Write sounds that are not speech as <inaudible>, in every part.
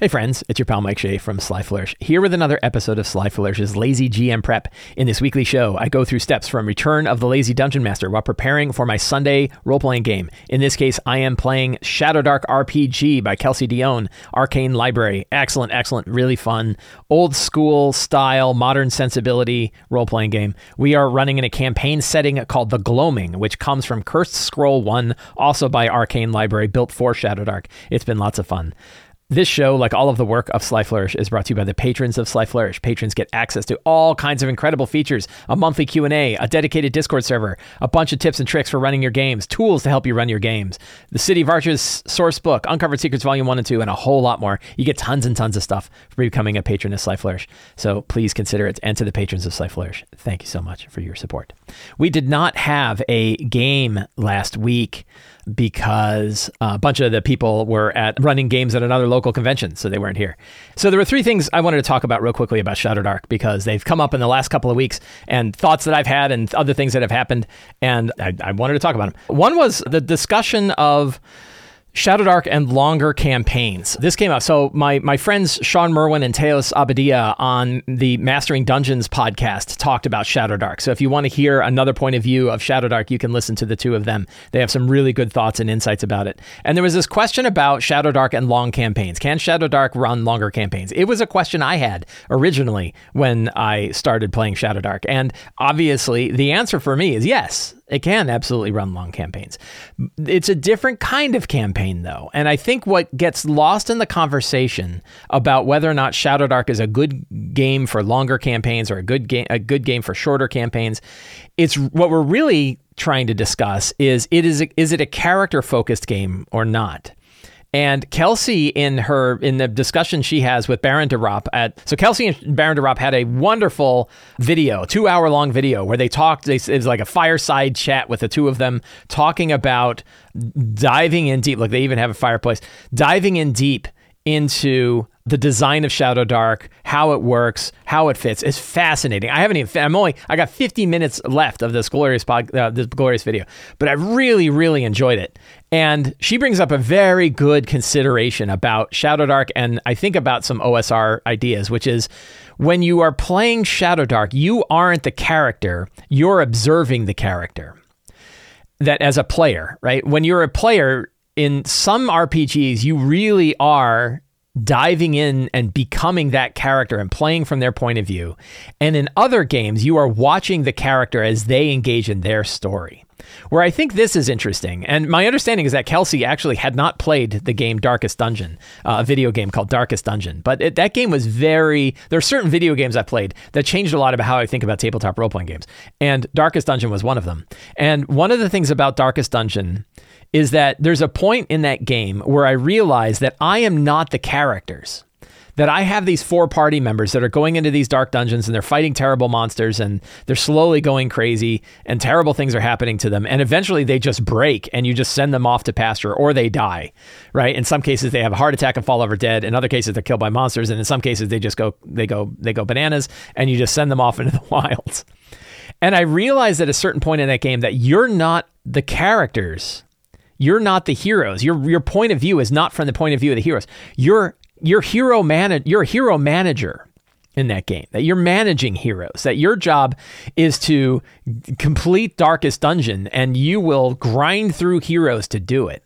Hey friends, it's your pal Mike Shea from Sly Flourish, here with another episode of Sly Flourish's Lazy GM Prep. In this weekly show, I go through steps from Return of the Lazy Dungeon Master while preparing for my Sunday role playing game. In this case, I am playing Shadowdark RPG by Kelsey Dionne, Arcane Library. Excellent, excellent, really fun, old school style, modern sensibility role playing game. We are running in a campaign setting called The Gloaming, which comes from Cursed Scroll 1, also by Arcane Library, built for Shadowdark. It's been lots of fun. This show, like all of the work of Sly Flourish, is brought to you by the patrons of Sly Flourish. Patrons get access to all kinds of incredible features: a monthly Q and A, a dedicated Discord server, a bunch of tips and tricks for running your games, tools to help you run your games, the City of Arches source book, Uncovered Secrets Volume One and Two, and a whole lot more. You get tons and tons of stuff for becoming a patron of Sly Flourish. So please consider it. And to the patrons of Sly Flourish, thank you so much for your support. We did not have a game last week because a bunch of the people were at running games at another local convention, so they weren't here. So there were three things I wanted to talk about real quickly about Shadowdark because they've come up in the last couple of weeks and thoughts that I've had and other things that have happened, and I, I wanted to talk about them. One was the discussion of Shadowdark and longer campaigns. This came out. So my my friends Shawn Merwin and Teos Abadia on the Mastering Dungeons podcast talked about Shadowdark. So if you want to hear another point of view of Shadowdark, you can listen to the two of them. They have some really good thoughts and insights about it. And there was this question about Shadowdark and long campaigns. Can Shadowdark run longer campaigns? It was a question I had originally when I started playing Shadowdark. And obviously the answer for me is yes. It can absolutely run long campaigns. It's a different kind of campaign, though. And I think what gets lost in the conversation about whether or not Shadowdark is a good game for longer campaigns or a good game a good game for shorter campaigns, it's what we're really trying to discuss is it is is it a character focused game or not? And Kelsey, in her in the discussion she has with Baron de Ropp at so Kelsey and Baron de Ropp had a wonderful video, two hour long video where they talked. They, it was like a fireside chat with the two of them talking about diving in deep. Like they even have a fireplace, diving in deep into the design of Shadowdark, how it works, how it fits. It's fascinating. I haven't even. I'm only. I got 50 minutes left of this glorious pod, uh, this glorious video, but I really, really enjoyed it. And she brings up a very good consideration about Shadowdark, and I think about some OSR ideas, which is when you are playing Shadowdark, you aren't the character. You're observing the character. That as a player, right? When you're a player, in some RPGs, you really are diving in and becoming that character and playing from their point of view. And in other games, you are watching the character as they engage in their story. Where I think this is interesting, and my understanding is that Kelsey actually had not played the game Darkest Dungeon, uh, a video game called Darkest Dungeon, but it, that game was very. There are certain video games I played that changed a lot about how I think about tabletop role playing games, and Darkest Dungeon was one of them. And one of the things about Darkest Dungeon is that there's a point in that game where I realize that I am not the characters. That I have these four party members that are going into these dark dungeons and they're fighting terrible monsters and they're slowly going crazy and terrible things are happening to them. And eventually they just break and you just send them off to pasture or they die, right? In some cases they have a heart attack and fall over dead. In other cases they're killed by monsters. And in some cases they just go, they go, they go bananas and you just send them off into the <laughs> wilds. And I realized at a certain point in that game that you're not the characters you're not the heroes. Your your point of view is not from the point of view of the heroes. You're you're hero man you're a hero manager in that game. That you're managing heroes. That your job is to complete Darkest Dungeon and you will grind through heroes to do it.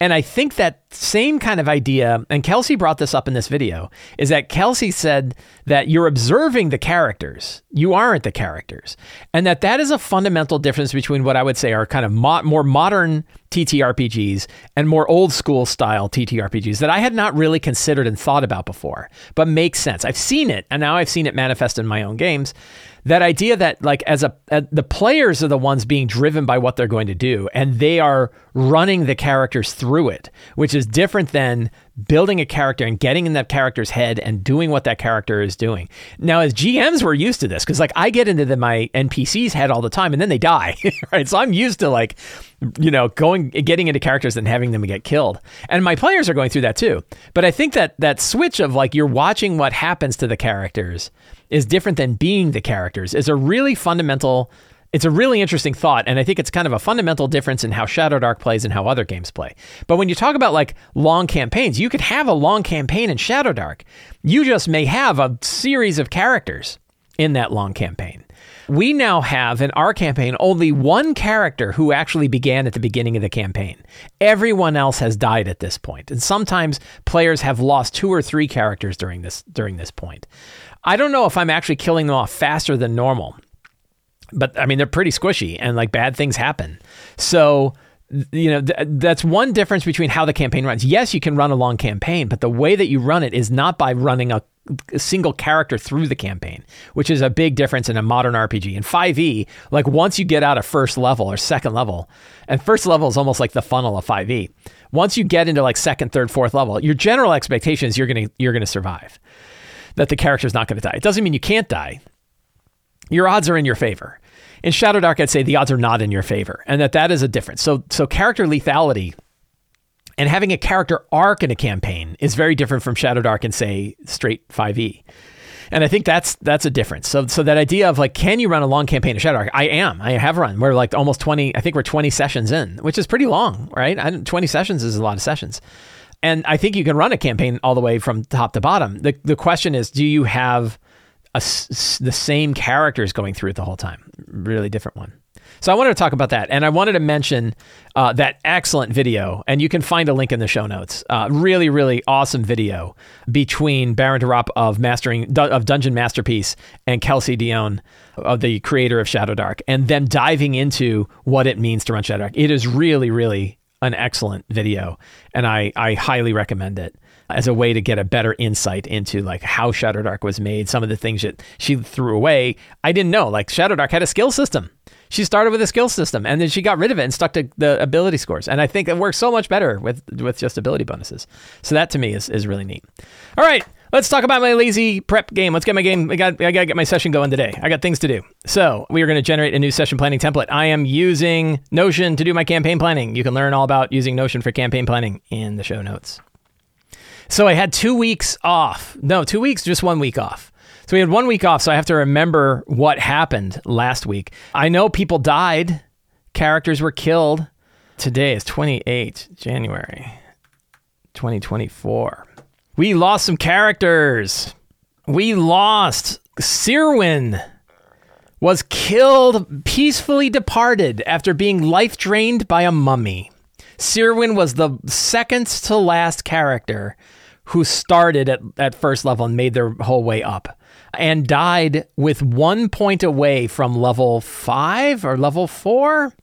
And I think that same kind of idea, and Kelsey brought this up in this video, is that Kelsey said that you're observing the characters, you aren't the characters, and that that is a fundamental difference between what I would say are kind of mo- more modern TTRPGs and more old school style TTRPGs that I had not really considered and thought about before, but makes sense. I've seen it, and now I've seen it manifest in my own games. That idea that like as a, a, the players are the ones being driven by what they're going to do and they are running the characters through it which is different than building a character and getting in that character's head and doing what that character is doing. Now as gms we're used to this because like i get into the, my npc's head all the time and then they die <laughs> right? So i'm used to like you know going getting into characters and having them get killed. And my players are going through that too. But i think that that switch of like you're watching what happens to the characters is different than being the characters is a really fundamental It's a really interesting thought, and I think it's kind of a fundamental difference in how Shadowdark plays and how other games play. But when you talk about like long campaigns, you could have a long campaign in Shadowdark. You just may have a series of characters in that long campaign. We now have in our campaign only one character who actually began at the beginning of the campaign. Everyone else has died at this point, and sometimes players have lost two or three characters during this during this point. I don't know if I'm actually killing them off faster than normal but I mean they're pretty squishy and like bad things happen. So you know th- that's one difference between how the campaign runs. Yes, you can run a long campaign, but the way that you run it is not by running a, a single character through the campaign, which is a big difference in a modern RPG. In 5e, like once you get out of first level or second level, and first level is almost like the funnel of 5e. Once you get into like second, third, fourth level, your general expectation is you're gonna you're gonna survive. That the character's not gonna die. It doesn't mean you can't die. Your odds are in your favor in Shadowdark, I'd say the odds are not in your favor, and that that is a difference. So, so character lethality and having a character arc in a campaign is very different from Shadowdark and say straight 5e. And I think that's that's a difference. So so that idea of like, can you run a long campaign of Shadowdark? I am. I have run. We're like almost twenty. I think we're twenty sessions in, which is pretty long, right? I, twenty sessions is a lot of sessions, and I think you can run a campaign all the way from top to bottom. the The question is, do you have a, the same characters going through it the whole time. Really different one. So I wanted to talk about that, and I wanted to mention uh, that excellent video, and you can find a link in the show notes. Uh, really, really awesome video between Baron de Ropp of mastering of Dungeon Masterpiece and Kelsey Dionne, of the creator of Shadowdark, and them diving into what it means to run Shadowdark. It is really, really an excellent video, and I I highly recommend it as a way to get a better insight into like how Shadowdark was made, some of the things that she threw away. I didn't know. Like Shadowdark had a skill system. She started with a skill system and then she got rid of it and stuck to the ability scores. And I think it works so much better with with just ability bonuses. So that to me is, is really neat. All right. Let's talk about my lazy prep game. Let's get my game. I got. I gotta get my session going today. I got things to do. So we are going to generate a new session planning template. I am using Notion to do my campaign planning. You can learn all about using Notion for campaign planning in the show notes. So I had two weeks off. No, two weeks, just one week off. So we had one week off. So I have to remember what happened last week. I know people died, characters were killed. Today is 28 January 2024. We lost some characters. We lost Sirwin was killed, peacefully departed after being life drained by a mummy. Sirwin was the second to last character who started at, at first level and made their whole way up and died with one point away from level five or level four.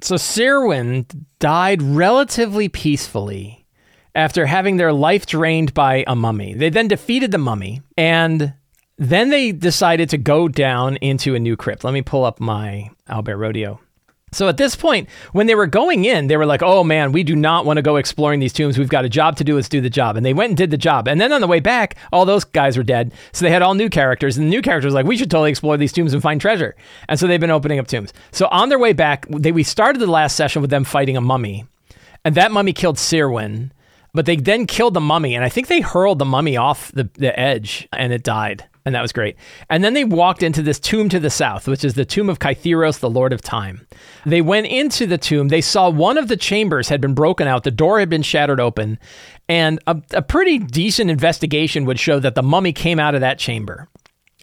So Sirwin died relatively peacefully after having their life drained by a mummy. They then defeated the mummy and then they decided to go down into a new crypt. Let me pull up my Albert Rodeo so at this point, when they were going in, they were like, "Oh man, we do not want to go exploring these tombs. We've got a job to do. Let's do the job." And they went and did the job. And then on the way back, all those guys were dead. So they had all new characters, and the new characters were like, "We should totally explore these tombs and find treasure." And so they've been opening up tombs. So on their way back, they, we started the last session with them fighting a mummy, and that mummy killed Sirwin. But they then killed the mummy, and I think they hurled the mummy off the, the edge, and it died and that was great. And then they walked into this tomb to the south, which is the tomb of Kytheros, the Lord of Time. They went into the tomb. They saw one of the chambers had been broken out. The door had been shattered open, and a, a pretty decent investigation would show that the mummy came out of that chamber.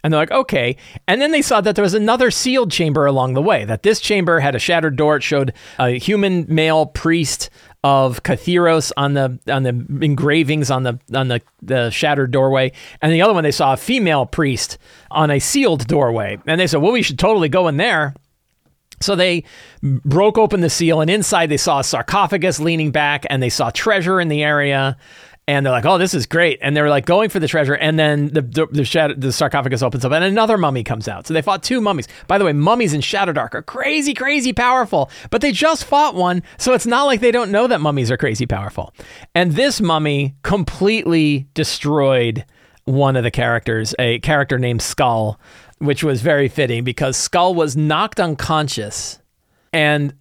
And they're like, okay. And then they saw that there was another sealed chamber along the way, that this chamber had a shattered door. It showed a human male priest of Kytheros on the on the engravings on the on the, the shattered doorway, and the other one they saw a female priest on a sealed doorway, and they said, "Well, we should totally go in there." So they broke open the seal, and inside they saw a sarcophagus leaning back, and they saw treasure in the area and they're like, "Oh, this is great!" And they're like going for the treasure, and then the the, the, shadow, the, sarcophagus opens up, and another mummy comes out. So they fought two mummies. By the way, mummies in Shadowdark are crazy, crazy powerful, but they just fought one, so it's not like they don't know that mummies are crazy powerful. And this mummy completely destroyed one of the characters, a character named Skull, which was very fitting because Skull was knocked unconscious and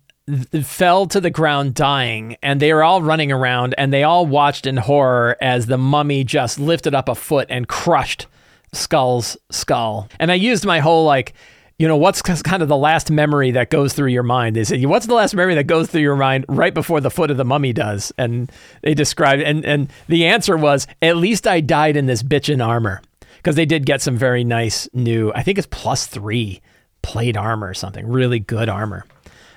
fell to the ground dying and they were all running around and they all watched in horror as the mummy just lifted up a foot and crushed skull's skull and i used my whole like you know, what's kind of the last memory that goes through your mind? They say, what's the last memory that goes through your mind right before the foot of the mummy does? And they described, and, and the answer was, at least I died in this bitchin' armor. Because they did get some very nice new, I think it's plus three plate armor or something, really good armor.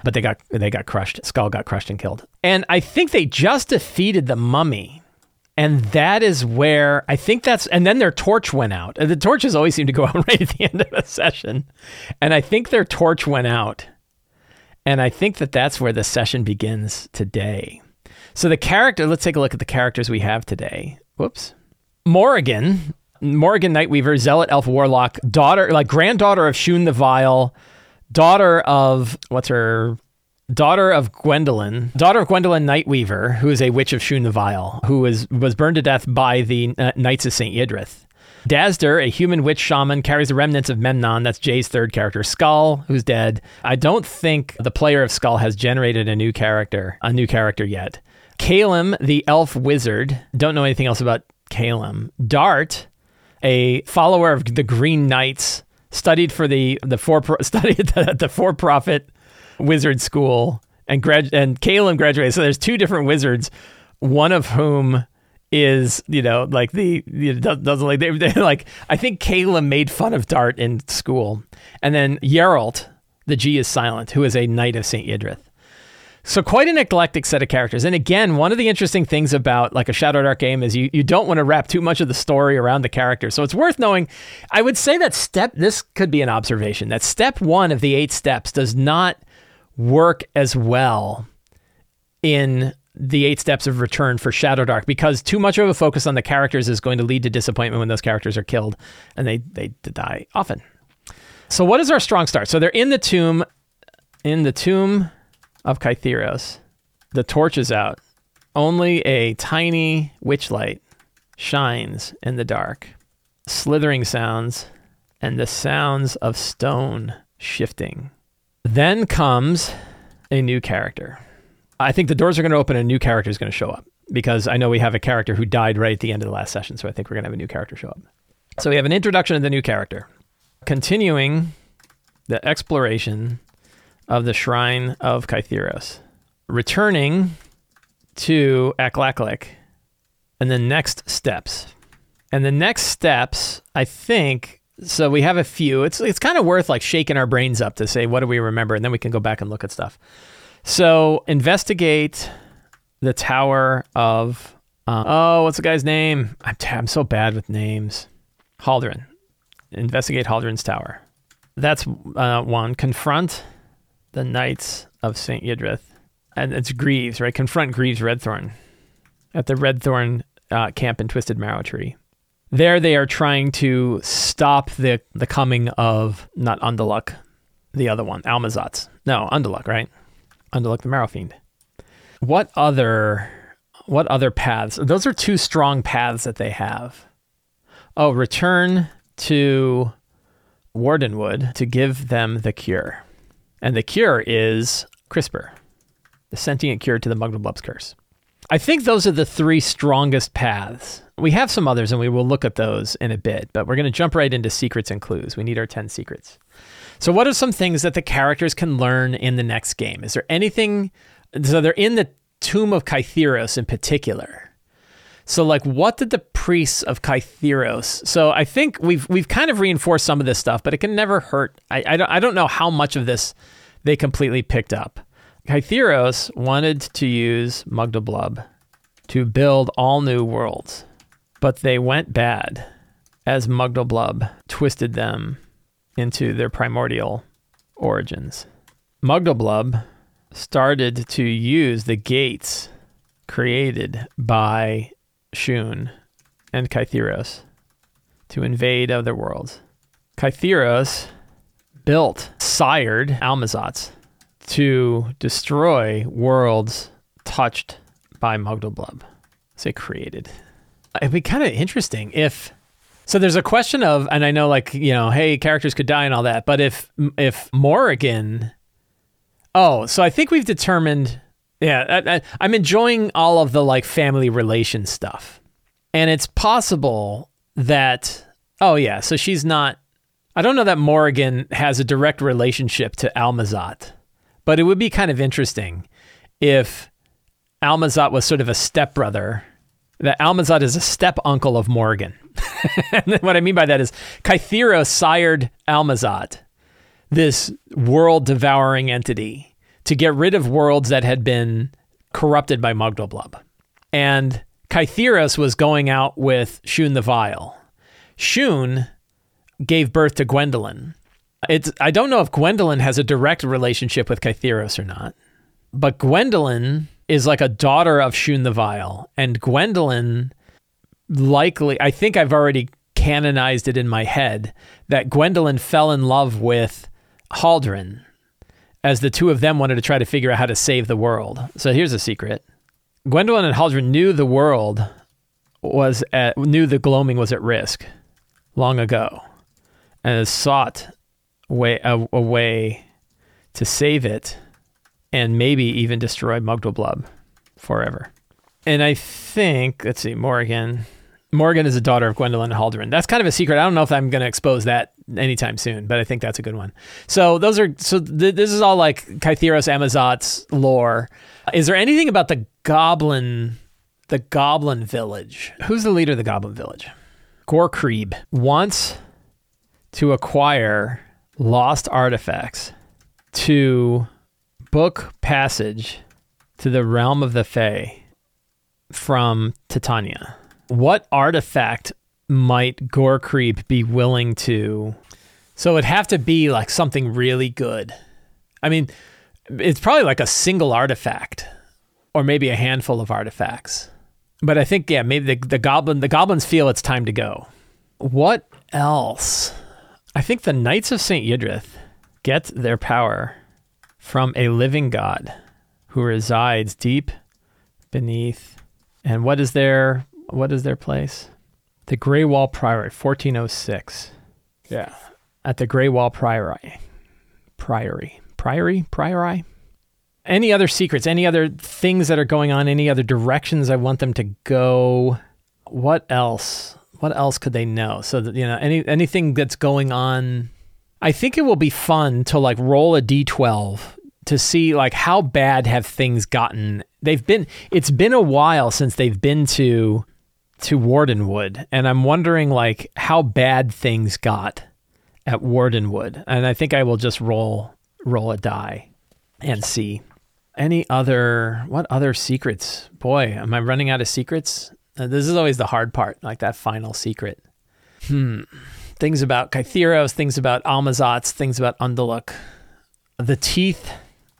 But they got they got crushed. Skull got crushed and killed. And I think they just defeated the mummy and that is where I think that's, and then their torch went out. The torches always seem to go <laughs> out right at the end of a session. And I think their torch went out. And I think that that's where the session begins today. So the character, let's take a look at the characters we have today. Whoops. Morrigan, Morrigan Nightweaver, Zealot Elf Warlock, daughter, like granddaughter of Shun the Vile, daughter of, what's her daughter of Gwendolyn, daughter of Gwendolyn Nightweaver, who is a witch of Shun the Vile, who was, was burned to death by the uh, Knights of St. Yidrith. Dazder, a human witch shaman, carries the remnants of Memnon. That's Jay's third character. Skull, who's dead. I don't think the player of Skull has generated a new character, a new character yet. Calem, the elf wizard. Don't know anything else about Calem. Dart, a follower of the Green Knights, studied for the the for <laughs> studied the, the for profit wizard school and grad and Calem graduated. So there's two different wizards, one of whom is you know like the you know, doesn't like they, <laughs> they like I think Calem made fun of Dart in school, and then Yeralt, the G is silent, who is a knight of Saint Yidrith. So quite an eclectic set of characters. And again, one of the interesting things about like a Shadowdark game is you, you don't want to wrap too much of the story around the character. So it's worth knowing. I would say that step this could be an observation that step one of the eight steps does not work as well in the eight steps of return for Shadowdark because too much of a focus on the characters is going to lead to disappointment when those characters are killed and they they die often. So what is our strong start? So they're in the tomb in the tomb of Kytheros. The torch is out. Only a tiny witch light shines in the dark. Slithering sounds and the sounds of stone shifting then comes a new character. I think the doors are going to open and a new character is going to show up because I know we have a character who died right at the end of the last session. So I think we're going to have a new character show up. So we have an introduction of the new character, continuing the exploration of the Shrine of Kytheros, returning to Aklaklik, and the next steps. And the next steps, I think, so we have a few. It's it's kind of worth like shaking our brains up to say what do we remember, and then we can go back and look at stuff. So investigate the Tower of uh, oh, what's the guy's name? I'm t- I'm so bad with names. Haldren. Investigate Haldren's Tower. That's uh, one. Confront the Knights of Saint Yidrith, and it's Greaves, right? Confront Greaves Redthorn at the Redthorn uh, camp in Twisted Marrow Tree. There, they are trying to stop the the coming of not Undaluk, the other one, Almazatz. No, Undaluk, right? Undaluk the Marrow Fiend. What other what other paths? Those are two strong paths that they have. Oh, return to Wardenwood to give them the cure. And the cure is CRISPR, the sentient cure to the Muggle curse. I think those are the three strongest paths. We have some others and we will look at those in a bit, but we're going to jump right into secrets and clues. We need our 10 secrets. So, what are some things that the characters can learn in the next game? Is there anything? So, they're in the Tomb of Kytheros in particular. So, like, what did the priests of Kytheros? So, I think we've we've kind of reinforced some of this stuff, but it can never hurt. I I don't, I don't know how much of this they completely picked up. Kytheros wanted to use Mugdalblub to build all new worlds, but they went bad as Mugdalblub twisted them into their primordial origins. Mugdalblub started to use the gates created by Shun and Kytheros to invade other worlds. Kytheros built, sired Almazatz to destroy worlds touched by Mugdalblub. Say created. It'd be kind of interesting if. So there's a question of, and I know like you know, hey, characters could die and all that, but if if Morrigan, oh, so I think we've determined. Yeah, I, I'm enjoying all of the like family relation stuff, and it's possible that. Oh yeah, so she's not I don't know that Morrigan has a direct relationship to Almazat, but it would be kind of interesting if Almazat was sort of a stepbrother. That Almazat is a step uncle of Morrigan. <laughs> and what I mean by that is Kytheros sired Almazat, this world devouring entity, to get rid of worlds that had been corrupted by Mugdalblub. And Kytheros was going out with Shun the Vile. Shun gave birth to Gwendolyn. It's I don't know if Gwendolyn has a direct relationship with Kytheros or not, but Gwendolyn is like a daughter of Shun the Vile, and Gwendolyn likely I think I've already canonized it in my head that Gwendolyn fell in love with Haldren as the two of them wanted to try to figure out how to save the world. So here's a secret. Gwendolyn and Haldren knew the world was at, knew the gloaming was at risk long ago and sought way, a, a way to save it and maybe even destroy Mugdalblub forever. And I think, let's see, Morrigan. Morrigan is a daughter of Gwendolyn Haldren. That's kind of a secret. I don't know if I'm going to expose that anytime soon, but I think that's a good one. So those are so th- this is all like Kytheros Almazat's lore. Is there anything about the goblin, the goblin village? Who's the leader of the goblin village? Gorkrib wants to acquire lost artifacts to book passage to the realm of the Fae from Titania. What artifact might Gorkrib be willing to? So it'd have to be like something really good. I mean, it's probably like a single artifact or maybe a handful of artifacts. But I think yeah, maybe the, the goblin the goblins feel it's time to go. What else? I think the Knights of St. Yidrith get their power from a living God who resides deep beneath. And what is their what is their place? The Grey Wall Priory, 1406. Yeah. At the Grey Wall Priory. Priory. Priory? Priory? Any other secrets? Any other things that are going on? Any other directions I want them to go? What else? What else could they know? So that you know, any anything that's going on. I think it will be fun to like roll a d12 to see like how bad have things gotten. They've been. It's been a while since they've been to to Wardenwood, and I'm wondering like how bad things got at Wardenwood. And I think I will just roll roll a die and see any other what other secrets. Boy, am I running out of secrets? Uh, this is always the hard part, like that final secret. Hmm. Things about Kytheros, things about Almazats, things about Undaluk. The teeth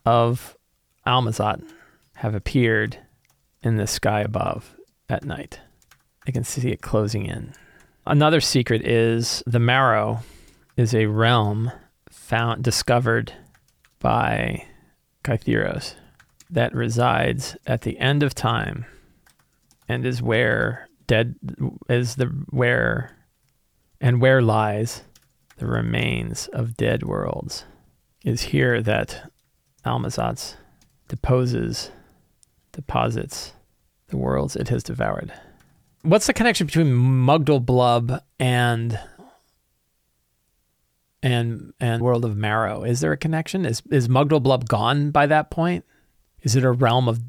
of Almazat have appeared in the sky above at night. I can see it closing in. Another secret is the marrow is a realm found discovered by Kytheros that resides at the end of time and is where dead is the where and where lies the remains of dead worlds is here that Almazat's deposes deposits the worlds it has devoured what's the connection between Mugdalblub and and and World of Marrow? Is there a connection? Is is Mugdalblub gone by that point? Is it a realm of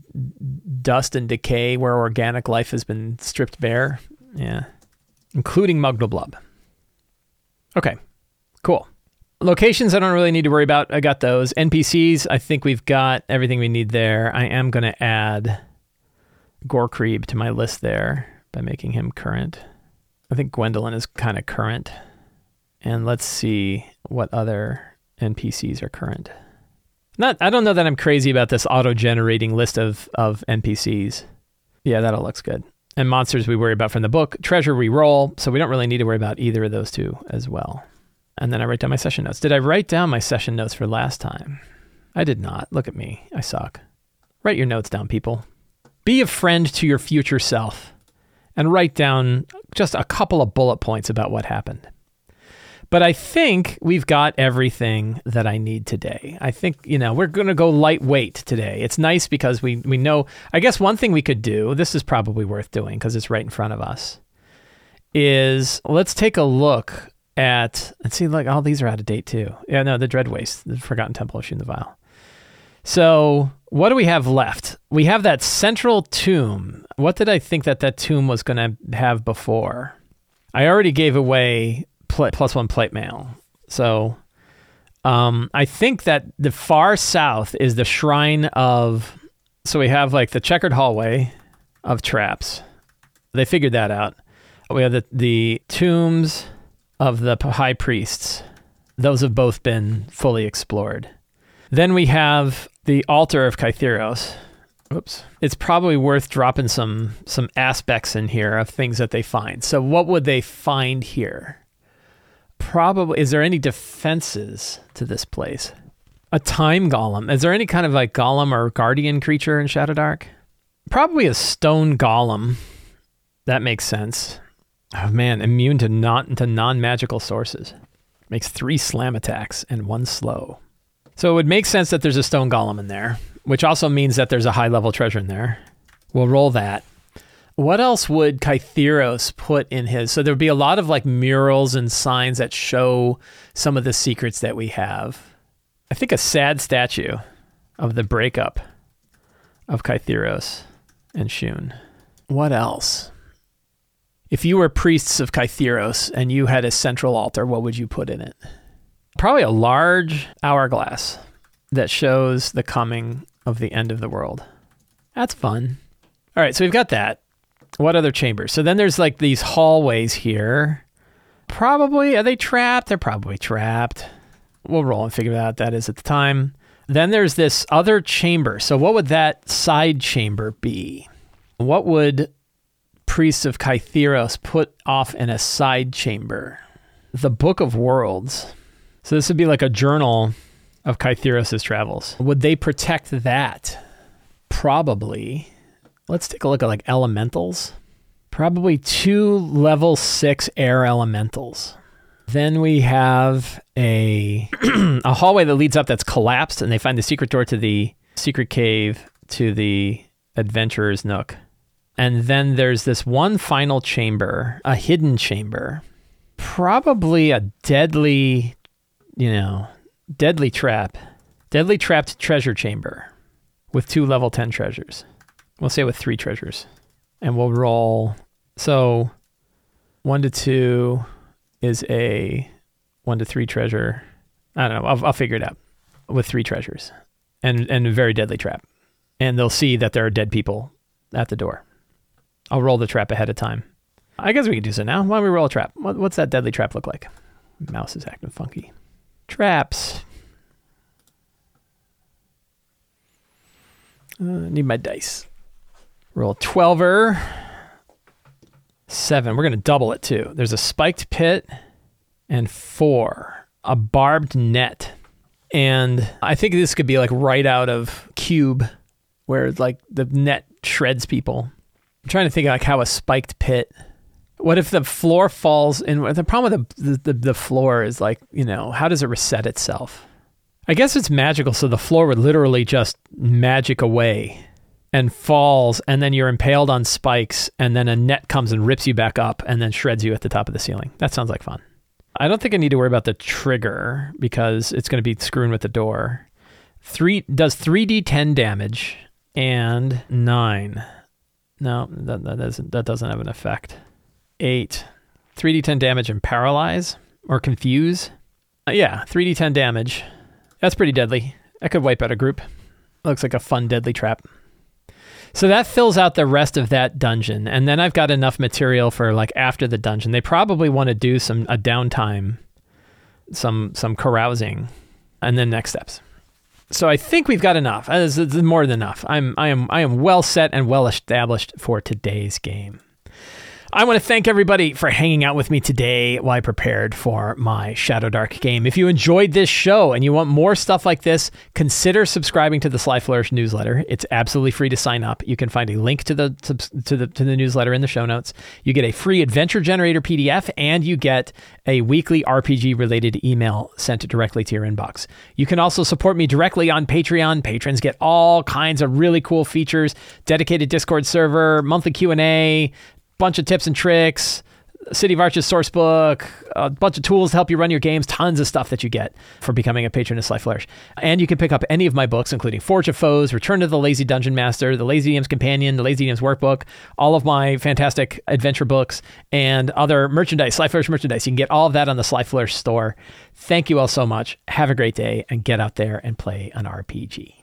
dust and decay where organic life has been stripped bare? Yeah, including Mugdalblub. Okay, cool. Locations I don't really need to worry about. I got those. NPCs, I think we've got everything we need there. I am going to add Gorkrib to my list there by making him current. I think Gwendolyn is kind of current. And let's see what other NPCs are current. Not I don't know that I'm crazy about this auto-generating list of of NPCs. Yeah, that all looks good. And monsters we worry about from the book, treasure we roll, so we don't really need to worry about either of those two as well. And then I write down my session notes. Did I write down my session notes for last time? I did not. Look at me. I suck. Write your notes down, people. Be a friend to your future self and write down just a couple of bullet points about what happened. But I think we've got everything that I need today. I think, you know, we're going to go lightweight today. It's nice because we, we know, I guess one thing we could do, this is probably worth doing because it's right in front of us, is let's take a look at let's see, like all these are out of date too. Yeah, no, the Dread Waste, the Forgotten Temple of Shun the Vile. So what do we have left? We have that central tomb. What did I think that that tomb was going to have before? I already gave away pl- plus one plate mail. So um, I think that the far south is the shrine of. So we have like the checkered hallway of traps. They figured that out. We have the, the tombs of the high priests. Those have both been fully explored. Then we have the altar of Kytheros. Oops. It's probably worth dropping some some aspects in here of things that they find. So what would they find here? Probably is there any defenses to this place? A time golem. Is there any kind of like golem or guardian creature in Shadowdark? Probably a stone golem. That makes sense. Oh man, immune to not to non-magical sources. Makes 3 slam attacks and 1 slow. So it would make sense that there's a stone golem in there, which also means that there's a high level treasure in there. We'll roll that. What else would Kytheros put in his? So there would be a lot of like murals and signs that show some of the secrets that we have. I think a sad statue of the breakup of Kytheros and Shun. What else? If you were priests of Kytheros and you had a central altar, what would you put in it? Probably a large hourglass that shows the coming of the end of the world. That's fun. All right, so we've got that. What other chambers? So then there's like these hallways here. Probably, are they trapped? They're probably trapped. We'll roll and figure out what that is at the time. Then there's this other chamber. So, what would that side chamber be? What would priests of Kytheros put off in a side chamber? The Book of Worlds. So this would be like a journal of Kytheros' travels. Would they protect that? Probably. Let's take a look at like elementals. Probably two level six air elementals. Then we have a <clears throat> a hallway that leads up that's collapsed, and they find the secret door to the secret cave to the adventurer's nook. And then there's this one final chamber, a hidden chamber. Probably a deadly you know, deadly trap, deadly trapped treasure chamber with two level 10 treasures. We'll say with three treasures. And we'll roll. So one to two is a one to three treasure. I don't know. I'll, I'll figure it out with three treasures and, and a very deadly trap. And they'll see that there are dead people at the door. I'll roll the trap ahead of time. I guess we can do so now. Why don't we roll a trap? What, what's that deadly trap look like? Mouse is acting funky. Traps. Uh, need my dice. Roll a 12er. Seven. We're going to double it too. There's a spiked pit and four. A barbed net. And I think this could be like right out of Cube, where like the net shreds people. I'm trying to think like how a spiked pit what if the floor falls in? The problem with the, the, the floor is like, you know, how does it reset itself? I guess it's magical, so the floor would literally just magic away and falls, and then you're impaled on spikes, and then a net comes and rips you back up and then shreds you at the top of the ceiling. That sounds like fun. I don't think I need to worry about the trigger because it's going to be screwing with the door. Three does 3d10 damage and nine. No, that, that doesn't that doesn't have an effect eight, 3d10 damage and paralyze or confuse. Uh, yeah, 3d10 damage. That's pretty deadly. That could wipe out a group. Looks like a fun deadly trap. So that fills out the rest of that dungeon, and then I've got enough material for like after the dungeon. They probably want to do some a downtime, some some carousing, and then next steps. So I think we've got enough. It's, it's more than enough. I'm I am I am well set and well established for today's game. I want to thank everybody for hanging out with me today while I prepared for my Shadowdark game. If you enjoyed this show and you want more stuff like this, consider subscribing to the Sly Flourish newsletter. It's absolutely free to sign up. You can find a link to the to the to the newsletter in the show notes. You get a free adventure generator PDF and you get a weekly RPG related email sent directly to your inbox. You can also support me directly on Patreon. Patrons get all kinds of really cool features, dedicated Discord server, monthly Q&A, bunch of tips and tricks, City of Arches source book, a bunch of tools to help you run your games, tons of stuff that you get for becoming a patron of Sly Flourish. And you can pick up any of my books, including Forge of Foes, Return to the Lazy Dungeon Master, The Lazy DM's Companion, The Lazy DM's Workbook, all of my fantastic adventure books, and other merchandise, Sly Flourish merchandise. You can get all of that on the Sly Flourish store. Thank you all so much. Have a great day and get out there and play an RPG.